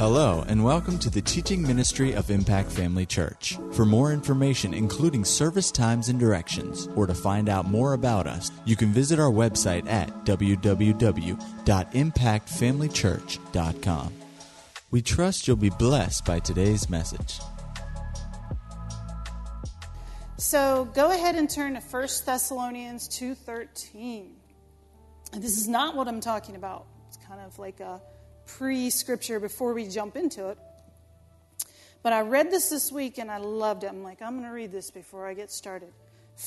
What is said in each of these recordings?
Hello, and welcome to the teaching ministry of Impact Family Church. For more information, including service times and directions, or to find out more about us, you can visit our website at www.impactfamilychurch.com. We trust you'll be blessed by today's message. So go ahead and turn to 1 Thessalonians 2.13. This is not what I'm talking about. It's kind of like a pre scripture before we jump into it. But I read this this week and I loved it. I'm like, I'm going to read this before I get started.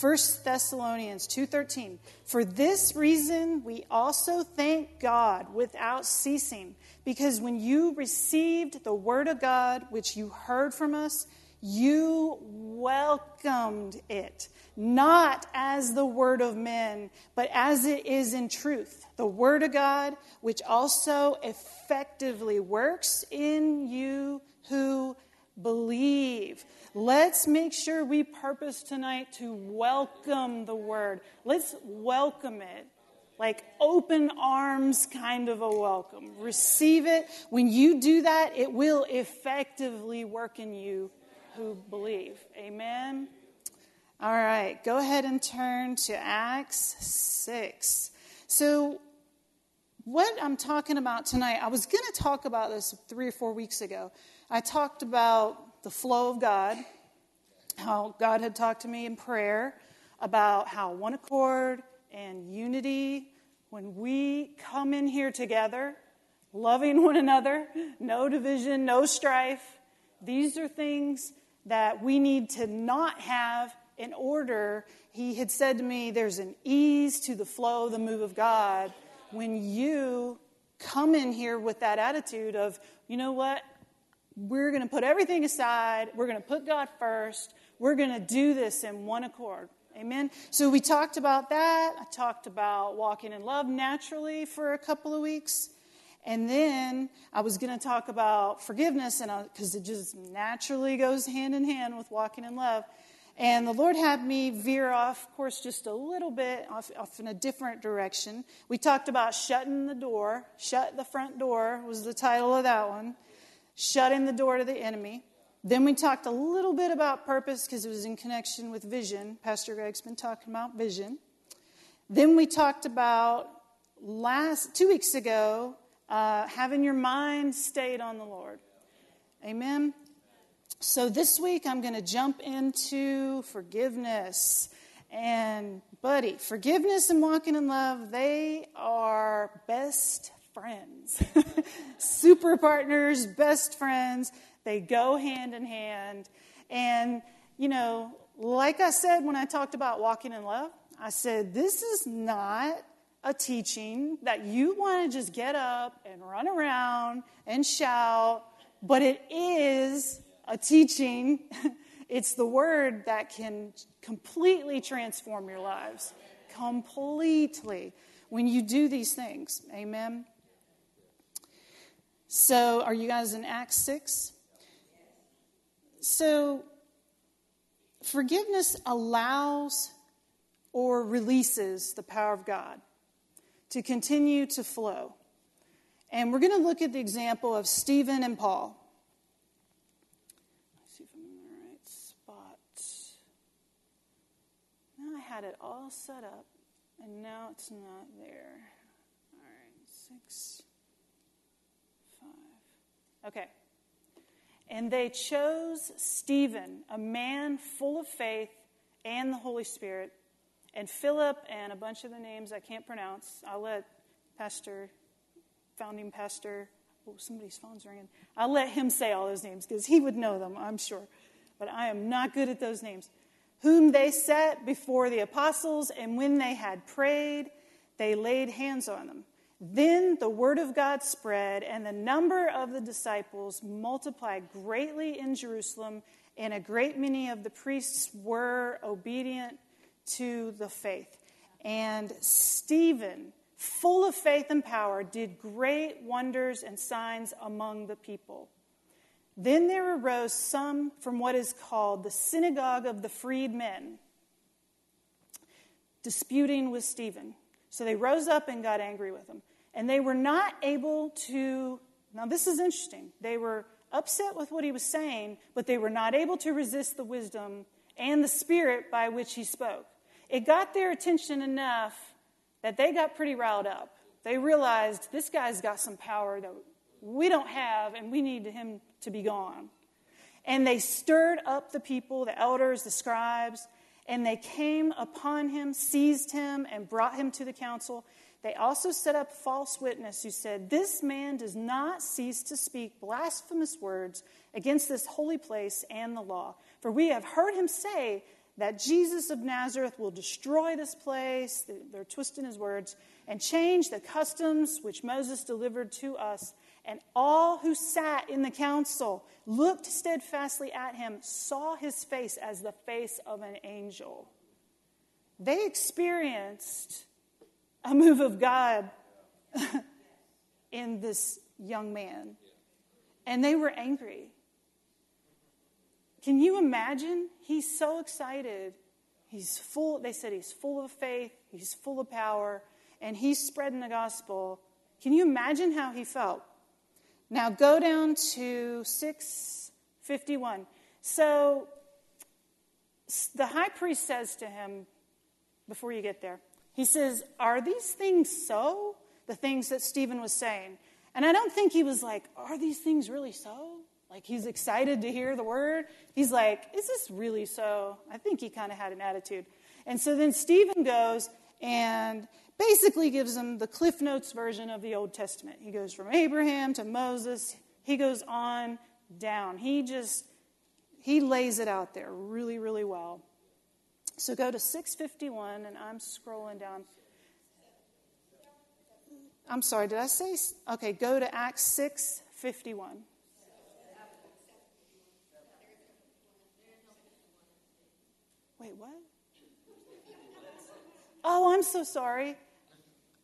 1 Thessalonians 2:13 For this reason we also thank God without ceasing because when you received the word of God which you heard from us you welcomed it not as the word of men but as it is in truth the Word of God, which also effectively works in you who believe. Let's make sure we purpose tonight to welcome the Word. Let's welcome it. Like open arms kind of a welcome. Receive it. When you do that, it will effectively work in you who believe. Amen. All right, go ahead and turn to Acts 6. So, what I'm talking about tonight, I was going to talk about this three or four weeks ago. I talked about the flow of God, how God had talked to me in prayer, about how one accord and unity, when we come in here together, loving one another, no division, no strife, these are things that we need to not have in order, he had said to me, there's an ease to the flow, the move of God. When you come in here with that attitude of, you know what, we're going to put everything aside, we're going to put God first, we're going to do this in one accord. Amen. So we talked about that. I talked about walking in love naturally for a couple of weeks. And then I was going to talk about forgiveness, and because it just naturally goes hand in hand with walking in love. And the Lord had me veer off of course just a little bit, off, off, in a different direction. We talked about shutting the door. Shut the front door was the title of that one. Shutting the door to the enemy. Then we talked a little bit about purpose because it was in connection with vision. Pastor Greg's been talking about vision. Then we talked about last two weeks ago uh, having your mind stayed on the Lord. Amen. So this week I'm going to jump into forgiveness. And, buddy, forgiveness and walking in love, they are best friends. Super partners, best friends. They go hand in hand. And, you know, like I said when I talked about walking in love, I said, this is not a teaching that you want to just get up and run around and shout, but it is a teaching. It's the word that can completely transform your lives. Completely. When you do these things. Amen. So, are you guys in Acts 6? So, forgiveness allows or releases the power of God to continue to flow. And we're going to look at the example of Stephen and Paul. Let's see if I'm in the right spot. Now I had it all set up, and now it's not there. All right, six, five. Okay. And they chose Stephen, a man full of faith and the Holy Spirit, and Philip and a bunch of the names I can't pronounce. I'll let Pastor, founding pastor, oh, somebody's phone's ringing. I'll let him say all those names because he would know them, I'm sure. But I am not good at those names whom they set before the apostles, and when they had prayed, they laid hands on them. Then the word of God spread, and the number of the disciples multiplied greatly in Jerusalem, and a great many of the priests were obedient to the faith. And Stephen, full of faith and power, did great wonders and signs among the people. Then there arose some from what is called the synagogue of the freedmen, disputing with Stephen. So they rose up and got angry with him. And they were not able to Now, this is interesting. They were upset with what he was saying, but they were not able to resist the wisdom and the spirit by which he spoke. It got their attention enough that they got pretty riled up. They realized this guy's got some power that we don't have, and we need him to be gone. And they stirred up the people, the elders, the scribes, and they came upon him, seized him, and brought him to the council. They also set up false witness who said, This man does not cease to speak blasphemous words against this holy place and the law. For we have heard him say that Jesus of Nazareth will destroy this place, they're twisting his words, and change the customs which Moses delivered to us. And all who sat in the council looked steadfastly at him, saw his face as the face of an angel. They experienced a move of God in this young man. And they were angry. Can you imagine? He's so excited. He's full, they said he's full of faith, he's full of power, and he's spreading the gospel. Can you imagine how he felt? Now go down to 651. So the high priest says to him, before you get there, he says, Are these things so? The things that Stephen was saying. And I don't think he was like, Are these things really so? Like he's excited to hear the word. He's like, Is this really so? I think he kind of had an attitude. And so then Stephen goes and basically gives him the Cliff Notes version of the Old Testament. He goes from Abraham to Moses, he goes on down. He just he lays it out there really, really well. So go to 651, and I'm scrolling down. I'm sorry, did I say? Okay, go to Acts 651. Wait, what? Oh, I'm so sorry.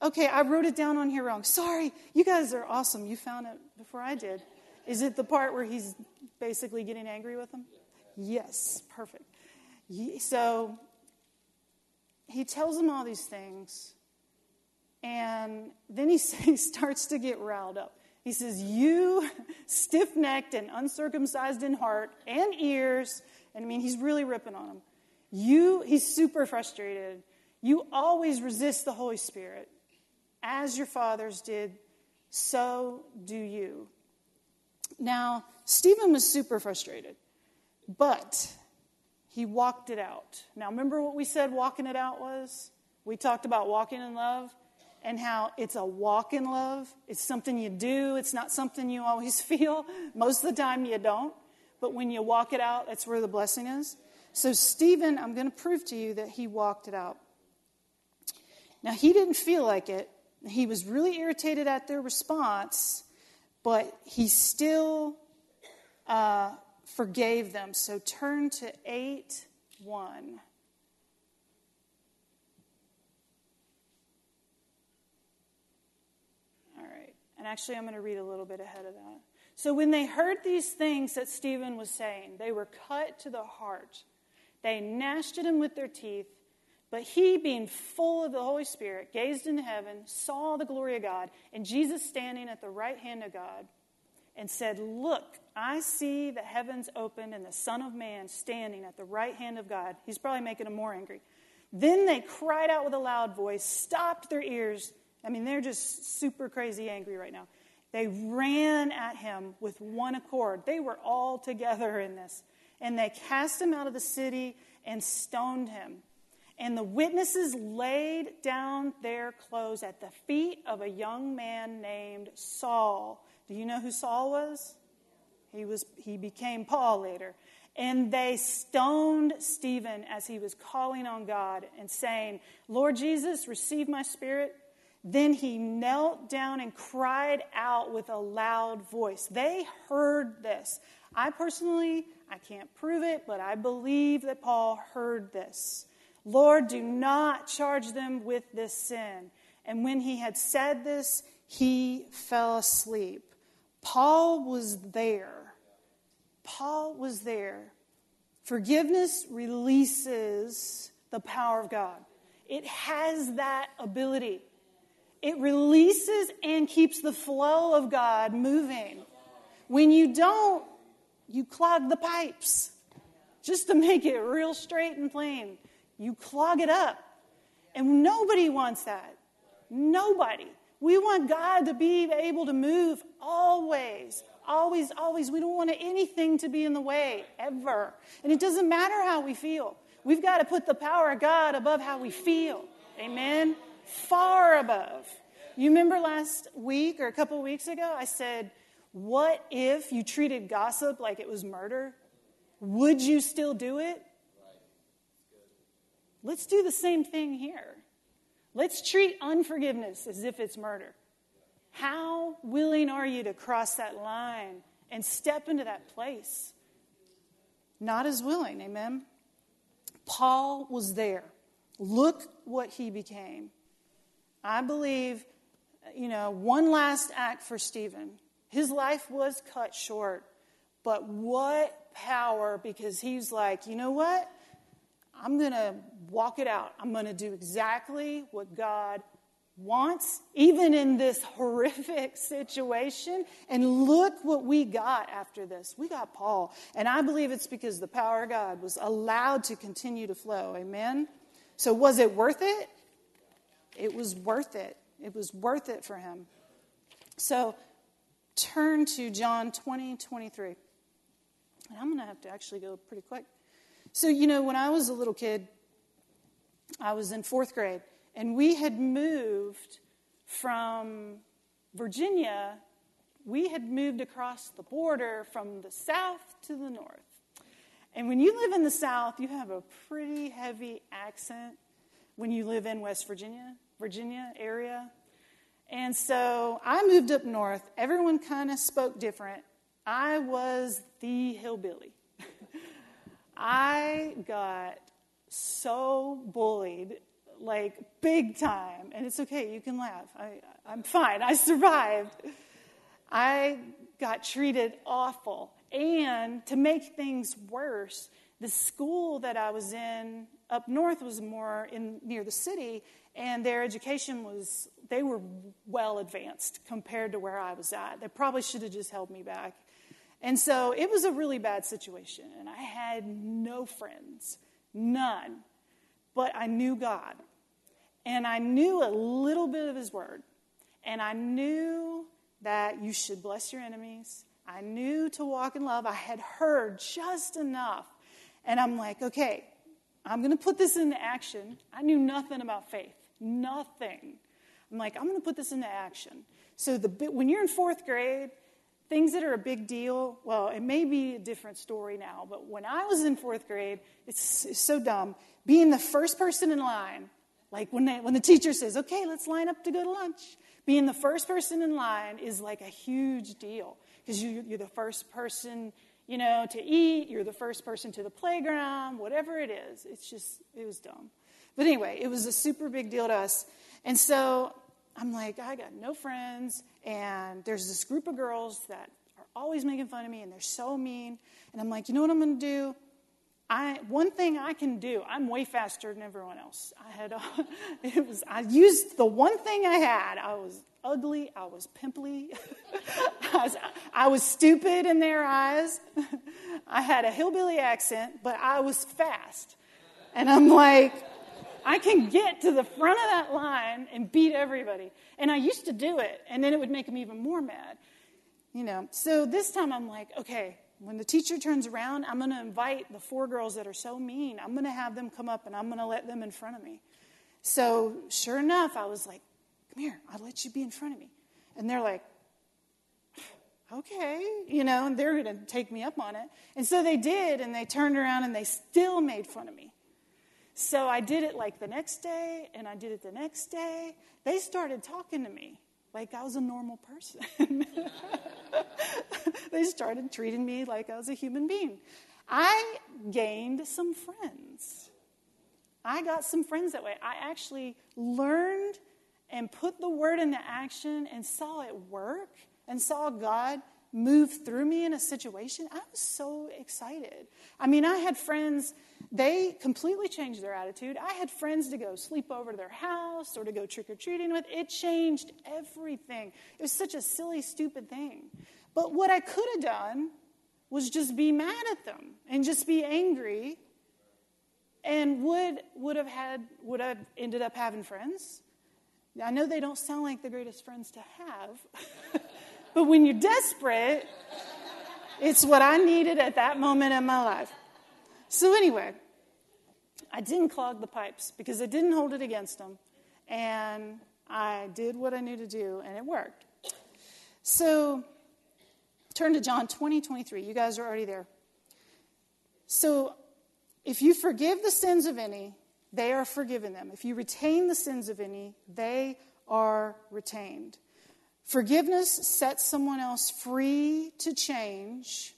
Okay, I wrote it down on here wrong. Sorry. You guys are awesome. You found it before I did. Is it the part where he's basically getting angry with them? Yes, perfect. So he tells them all these things, and then he, starts to get riled up. He says, You stiff necked and uncircumcised in heart and ears, and I mean, he's really ripping on them. You, he's super frustrated. You always resist the Holy Spirit. As your fathers did, so do you. Now, Stephen was super frustrated, but he walked it out. Now, remember what we said walking it out was? We talked about walking in love and how it's a walk in love. It's something you do, it's not something you always feel. Most of the time, you don't. But when you walk it out, that's where the blessing is. So, Stephen, I'm going to prove to you that he walked it out. Now, he didn't feel like it. He was really irritated at their response, but he still uh, forgave them. So turn to 8 1. All right. And actually, I'm going to read a little bit ahead of that. So when they heard these things that Stephen was saying, they were cut to the heart. They gnashed at him with their teeth. But he, being full of the Holy Spirit, gazed into heaven, saw the glory of God, and Jesus standing at the right hand of God and said, Look, I see the heavens opened and the Son of Man standing at the right hand of God. He's probably making them more angry. Then they cried out with a loud voice, stopped their ears. I mean, they're just super crazy angry right now. They ran at him with one accord. They were all together in this. And they cast him out of the city and stoned him. And the witnesses laid down their clothes at the feet of a young man named Saul. Do you know who Saul was? He, was, he became Paul later. And they stoned Stephen as he was calling on God and saying, Lord Jesus, receive my spirit. Then he knelt down and cried out with a loud voice. They heard this. I personally, I can't prove it, but I believe that Paul heard this. Lord, do not charge them with this sin. And when he had said this, he fell asleep. Paul was there. Paul was there. Forgiveness releases the power of God, it has that ability. It releases and keeps the flow of God moving. When you don't, you clog the pipes. Just to make it real straight and plain, you clog it up. And nobody wants that. Nobody. We want God to be able to move always, always, always. We don't want anything to be in the way, ever. And it doesn't matter how we feel. We've got to put the power of God above how we feel. Amen? Far above. You remember last week or a couple weeks ago, I said, What if you treated gossip like it was murder? Would you still do it? Let's do the same thing here. Let's treat unforgiveness as if it's murder. How willing are you to cross that line and step into that place? Not as willing, amen? Paul was there. Look what he became. I believe, you know, one last act for Stephen. His life was cut short, but what power because he's like, you know what? I'm going to walk it out. I'm going to do exactly what God wants, even in this horrific situation. And look what we got after this. We got Paul. And I believe it's because the power of God was allowed to continue to flow. Amen? So, was it worth it? It was worth it. It was worth it for him. So, turn to John 20, 23. And I'm going to have to actually go pretty quick. So, you know, when I was a little kid, I was in fourth grade, and we had moved from Virginia, we had moved across the border from the south to the north. And when you live in the south, you have a pretty heavy accent when you live in West Virginia, Virginia area. And so I moved up north. Everyone kind of spoke different. I was the hillbilly. I got so bullied, like big time. And it's okay, you can laugh. I, I'm fine. I survived. I got treated awful. And to make things worse, the school that I was in up north was more in near the city, and their education was they were well advanced compared to where I was at. They probably should have just held me back. And so it was a really bad situation, and I had no friends, none. But I knew God, and I knew a little bit of His Word, and I knew that you should bless your enemies. I knew to walk in love. I had heard just enough. And I'm like, okay, I'm going to put this into action. I knew nothing about faith, nothing. I'm like, I'm going to put this into action. So the when you're in fourth grade things that are a big deal, well, it may be a different story now, but when I was in fourth grade, it's, it's so dumb. Being the first person in line, like when, they, when the teacher says, okay, let's line up to go to lunch, being the first person in line is like a huge deal because you, you're the first person you know, to eat, you're the first person to the playground, whatever it is. It's just, it was dumb. But anyway, it was a super big deal to us. And so I'm like, I got no friends, and there's this group of girls that are always making fun of me, and they're so mean. And I'm like, you know what I'm going to do? I, one thing I can do, I'm way faster than everyone else. I had, uh, it was, I used the one thing I had. I was ugly, I was pimply, I, was, I was stupid in their eyes. I had a hillbilly accent, but I was fast. And I'm like, I can get to the front of that line and beat everybody. And I used to do it, and then it would make them even more mad. You know, so this time I'm like, okay, when the teacher turns around, I'm going to invite the four girls that are so mean. I'm going to have them come up and I'm going to let them in front of me. So, sure enough, I was like, come here, I'll let you be in front of me. And they're like, okay, you know, and they're going to take me up on it. And so they did, and they turned around and they still made fun of me. So I did it like the next day, and I did it the next day. They started talking to me like I was a normal person. they started treating me like I was a human being. I gained some friends. I got some friends that way. I actually learned and put the word into action and saw it work and saw God move through me in a situation, I was so excited. I mean, I had friends, they completely changed their attitude. I had friends to go sleep over to their house or to go trick or treating with. It changed everything. It was such a silly, stupid thing. But what I could have done was just be mad at them and just be angry and would would have had would have ended up having friends i know they don't sound like the greatest friends to have but when you're desperate it's what i needed at that moment in my life. So anyway i didn't clog the pipes because i didn't hold it against them and i did what i knew to do and it worked. So turn to john 20 23 you guys are already there. So if you forgive the sins of any, they are forgiven them. If you retain the sins of any, they are retained. Forgiveness sets someone else free to change,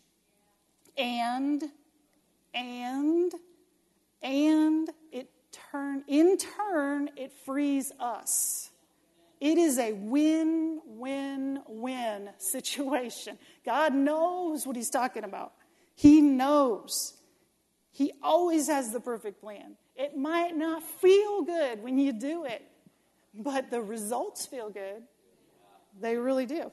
and, and, and it turn, in turn, it frees us. It is a win, win, win situation. God knows what He's talking about. He knows. He always has the perfect plan. It might not feel good when you do it, but the results feel good. They really do.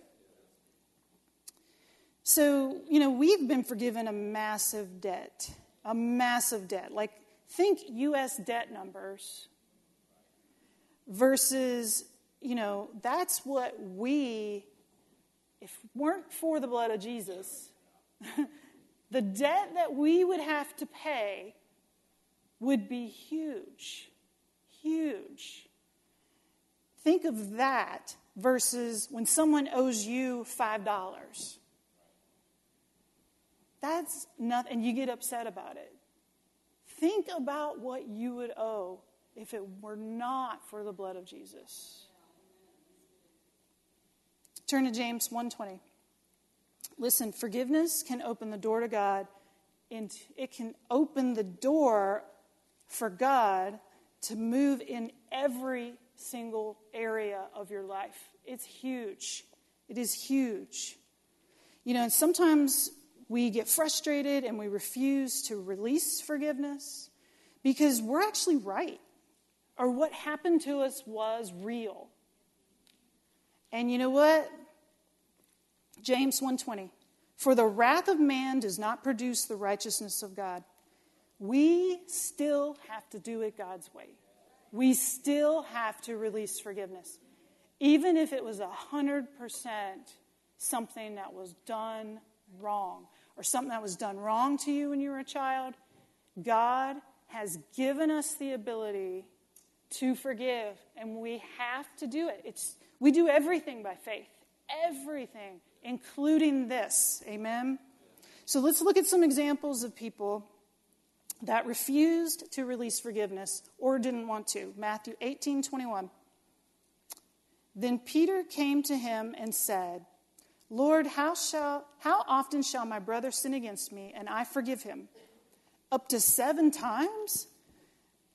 So, you know, we've been forgiven a massive debt, a massive debt. Like, think U.S. debt numbers versus, you know, that's what we, if weren't for the blood of Jesus, the debt that we would have to pay would be huge. Huge. Think of that versus when someone owes you $5. That's nothing, and you get upset about it. Think about what you would owe if it were not for the blood of Jesus. Turn to James 120. Listen, forgiveness can open the door to God, and it can open the door for God to move in every single area of your life. It's huge. It is huge. You know, and sometimes we get frustrated and we refuse to release forgiveness because we're actually right, or what happened to us was real. And you know what? James 1:20 For the wrath of man does not produce the righteousness of God. We still have to do it God's way. We still have to release forgiveness. Even if it was 100% something that was done wrong or something that was done wrong to you when you were a child, God has given us the ability to forgive, and we have to do it. It's, we do everything by faith. Everything including this. Amen? So let's look at some examples of people that refused to release forgiveness or didn't want to. Matthew 18 21. Then Peter came to him and said, Lord, how, shall, how often shall my brother sin against me and I forgive him? Up to seven times?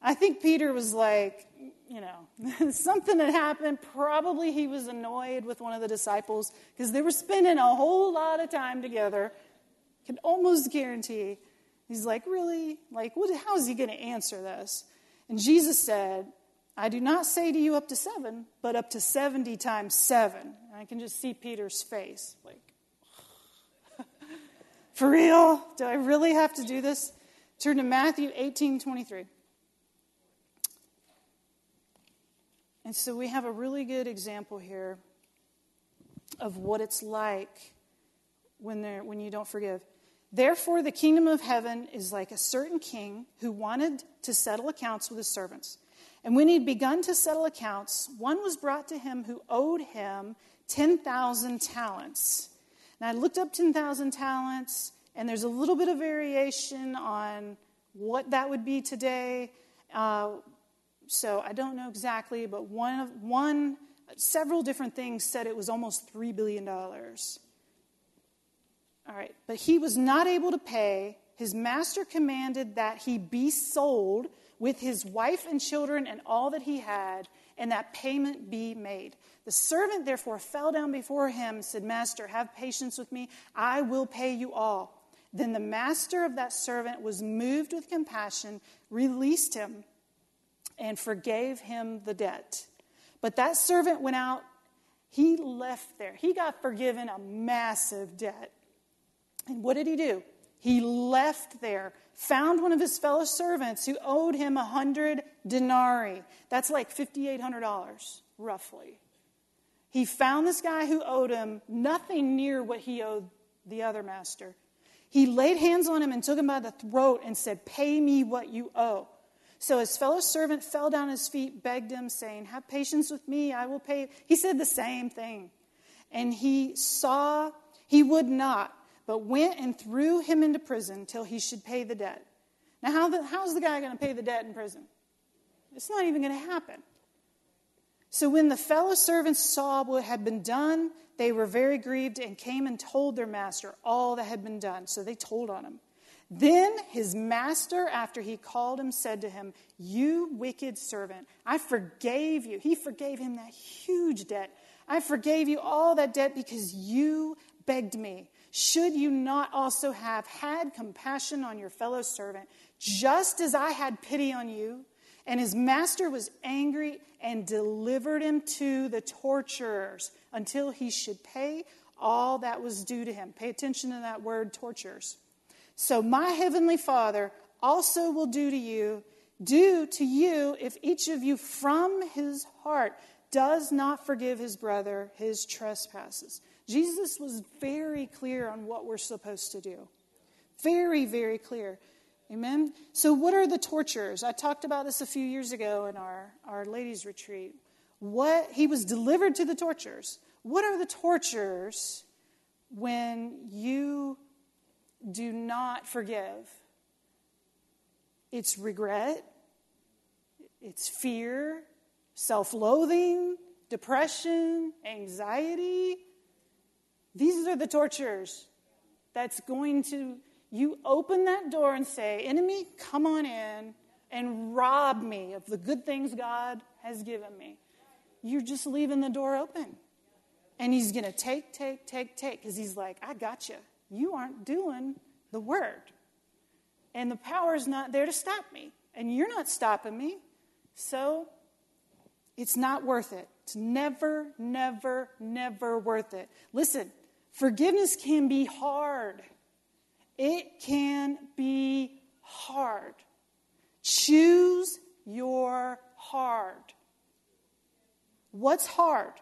I think Peter was like, you know, something had happened. Probably he was annoyed with one of the disciples because they were spending a whole lot of time together. Can almost guarantee. He's like, really? Like, what, how is he going to answer this? And Jesus said, I do not say to you up to seven, but up to 70 times seven. And I can just see Peter's face. Like, for real? Do I really have to do this? Turn to Matthew 18 23. And so we have a really good example here of what it's like when, when you don't forgive. Therefore, the kingdom of heaven is like a certain king who wanted to settle accounts with his servants. And when he'd begun to settle accounts, one was brought to him who owed him 10,000 talents. Now, I looked up 10,000 talents, and there's a little bit of variation on what that would be today. Uh, so I don't know exactly, but one, of, one several different things said it was almost $3 billion. All right, but he was not able to pay. His master commanded that he be sold, with his wife and children and all that he had, and that payment be made. The servant therefore fell down before him and said, Master, have patience with me. I will pay you all. Then the master of that servant was moved with compassion, released him, and forgave him the debt. But that servant went out, he left there. He got forgiven a massive debt. And what did he do? He left there, found one of his fellow servants who owed him a hundred denarii. That's like $5,800, roughly. He found this guy who owed him nothing near what he owed the other master. He laid hands on him and took him by the throat and said, Pay me what you owe. So his fellow servant fell down his feet, begged him, saying, Have patience with me, I will pay. He said the same thing. And he saw he would not, but went and threw him into prison till he should pay the debt. Now, how the, how's the guy going to pay the debt in prison? It's not even going to happen. So when the fellow servants saw what had been done, they were very grieved and came and told their master all that had been done. So they told on him. Then his master, after he called him, said to him, You wicked servant, I forgave you. He forgave him that huge debt. I forgave you all that debt because you begged me. Should you not also have had compassion on your fellow servant, just as I had pity on you? And his master was angry and delivered him to the torturers until he should pay all that was due to him. Pay attention to that word, torturers. So my heavenly Father also will do to you, do to you if each of you from his heart does not forgive his brother his trespasses. Jesus was very clear on what we're supposed to do. Very, very clear. Amen? So, what are the tortures? I talked about this a few years ago in our, our ladies' retreat. What he was delivered to the tortures. What are the tortures when you do not forgive? It's regret, it's fear, self loathing, depression, anxiety. These are the tortures that's going to you open that door and say, Enemy, come on in and rob me of the good things God has given me. You're just leaving the door open. And he's going to take, take, take, take, because he's like, I got you. You aren't doing the word. And the power is not there to stop me. And you're not stopping me. So it's not worth it. It's never, never, never worth it. Listen, forgiveness can be hard. It can be hard. Choose your hard. What's hard?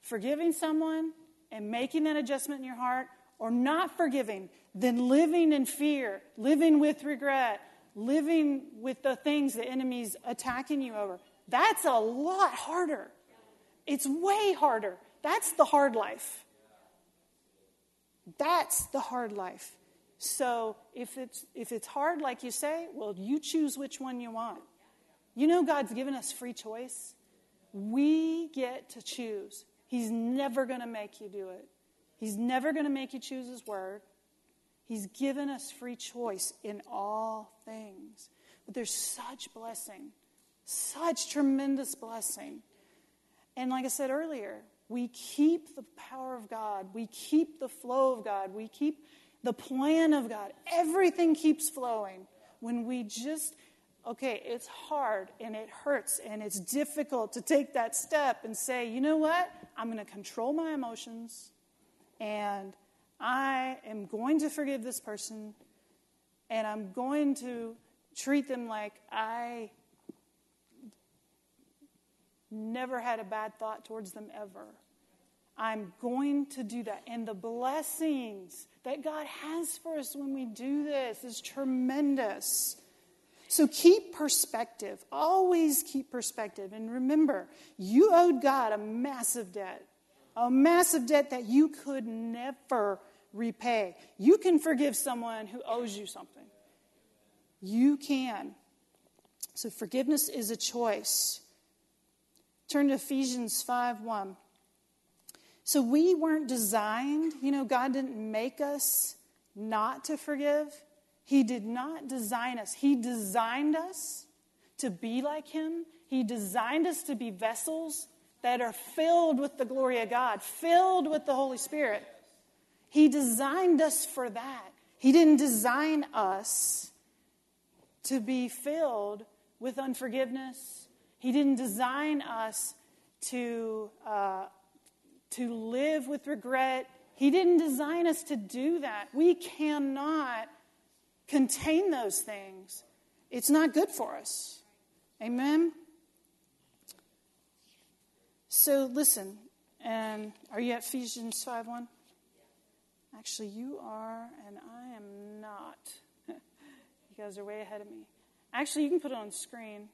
Forgiving someone and making that adjustment in your heart, or not forgiving, then living in fear, living with regret, living with the things the enemy's attacking you over. That's a lot harder. It's way harder. That's the hard life. That's the hard life. So if it's, if it's hard, like you say, well, you choose which one you want. You know, God's given us free choice. We get to choose. He's never going to make you do it, He's never going to make you choose His word. He's given us free choice in all things. But there's such blessing, such tremendous blessing. And like I said earlier, we keep the power of God, we keep the flow of God, we keep the plan of God. Everything keeps flowing when we just, okay, it's hard and it hurts and it's difficult to take that step and say, you know what? I'm going to control my emotions and I am going to forgive this person and I'm going to treat them like I never had a bad thought towards them ever. I'm going to do that. And the blessings that God has for us when we do this is tremendous. So keep perspective. Always keep perspective. And remember, you owed God a massive debt, a massive debt that you could never repay. You can forgive someone who owes you something. You can. So forgiveness is a choice. Turn to Ephesians 5 1. So we weren't designed, you know, God didn't make us not to forgive. He did not design us. He designed us to be like Him. He designed us to be vessels that are filled with the glory of God, filled with the Holy Spirit. He designed us for that. He didn't design us to be filled with unforgiveness. He didn't design us to, uh, to live with regret. He didn't design us to do that. We cannot contain those things. It's not good for us. Amen? So listen, and are you at Ephesians 5 1? Actually, you are, and I am not. you guys are way ahead of me. Actually, you can put it on screen.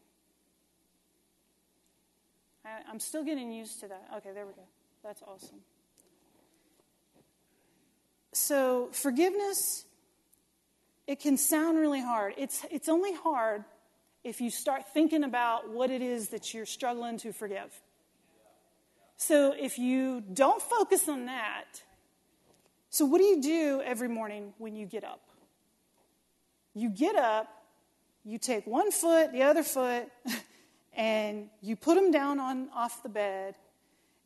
I, I'm still getting used to that. Okay, there we go. That's awesome. So, forgiveness, it can sound really hard. It's, it's only hard if you start thinking about what it is that you're struggling to forgive. So, if you don't focus on that, so what do you do every morning when you get up? You get up, you take one foot, the other foot, and you put them down on off the bed,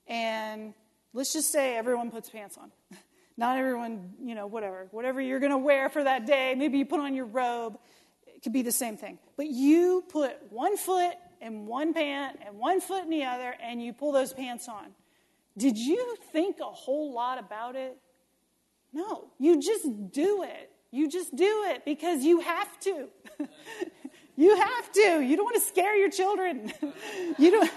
and let's just say everyone puts pants on. Not everyone, you know, whatever. Whatever you're going to wear for that day, maybe you put on your robe. It could be the same thing. But you put one foot in one pant and one foot in the other, and you pull those pants on. Did you think a whole lot about it? No, you just do it. You just do it because you have to. you have to. You don't want to scare your children. you don't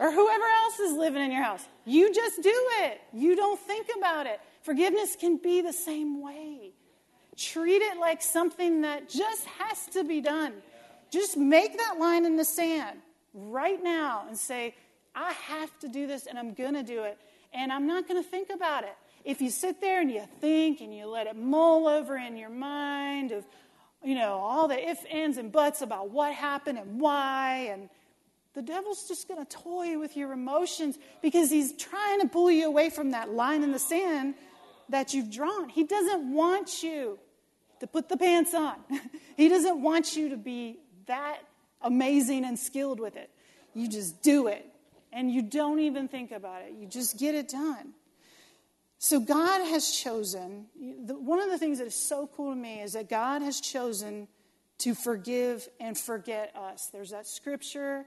or whoever else is living in your house. You just do it. You don't think about it. Forgiveness can be the same way. Treat it like something that just has to be done. Just make that line in the sand right now and say, I have to do this and I'm going to do it. And I'm not going to think about it if you sit there and you think and you let it mull over in your mind of, you know, all the ifs, ands, and buts about what happened and why, and the devil's just going to toy with your emotions because he's trying to pull you away from that line in the sand that you've drawn. He doesn't want you to put the pants on, he doesn't want you to be that amazing and skilled with it. You just do it and you don't even think about it, you just get it done. So God has chosen, one of the things that is so cool to me is that God has chosen to forgive and forget us. There's that scripture,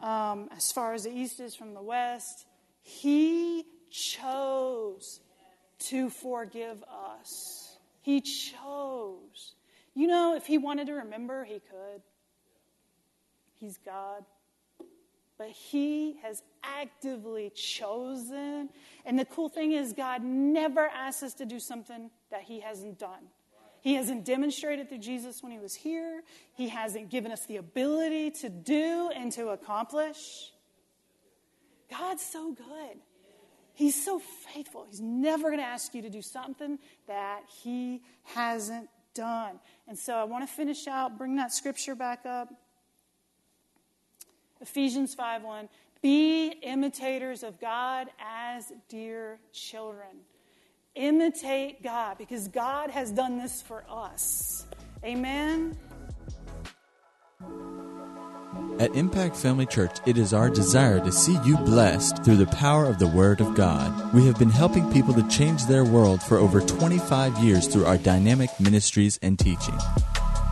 um, as far as the east is from the west. He chose to forgive us. He chose. You know, if he wanted to remember, he could. He's God but He has actively chosen. And the cool thing is, God never asks us to do something that He hasn't done. He hasn't demonstrated through Jesus when He was here, He hasn't given us the ability to do and to accomplish. God's so good. He's so faithful. He's never going to ask you to do something that He hasn't done. And so I want to finish out, bring that scripture back up. Ephesians 5:1 Be imitators of God as dear children. Imitate God because God has done this for us. Amen. At Impact Family Church, it is our desire to see you blessed through the power of the Word of God. We have been helping people to change their world for over 25 years through our dynamic ministries and teaching.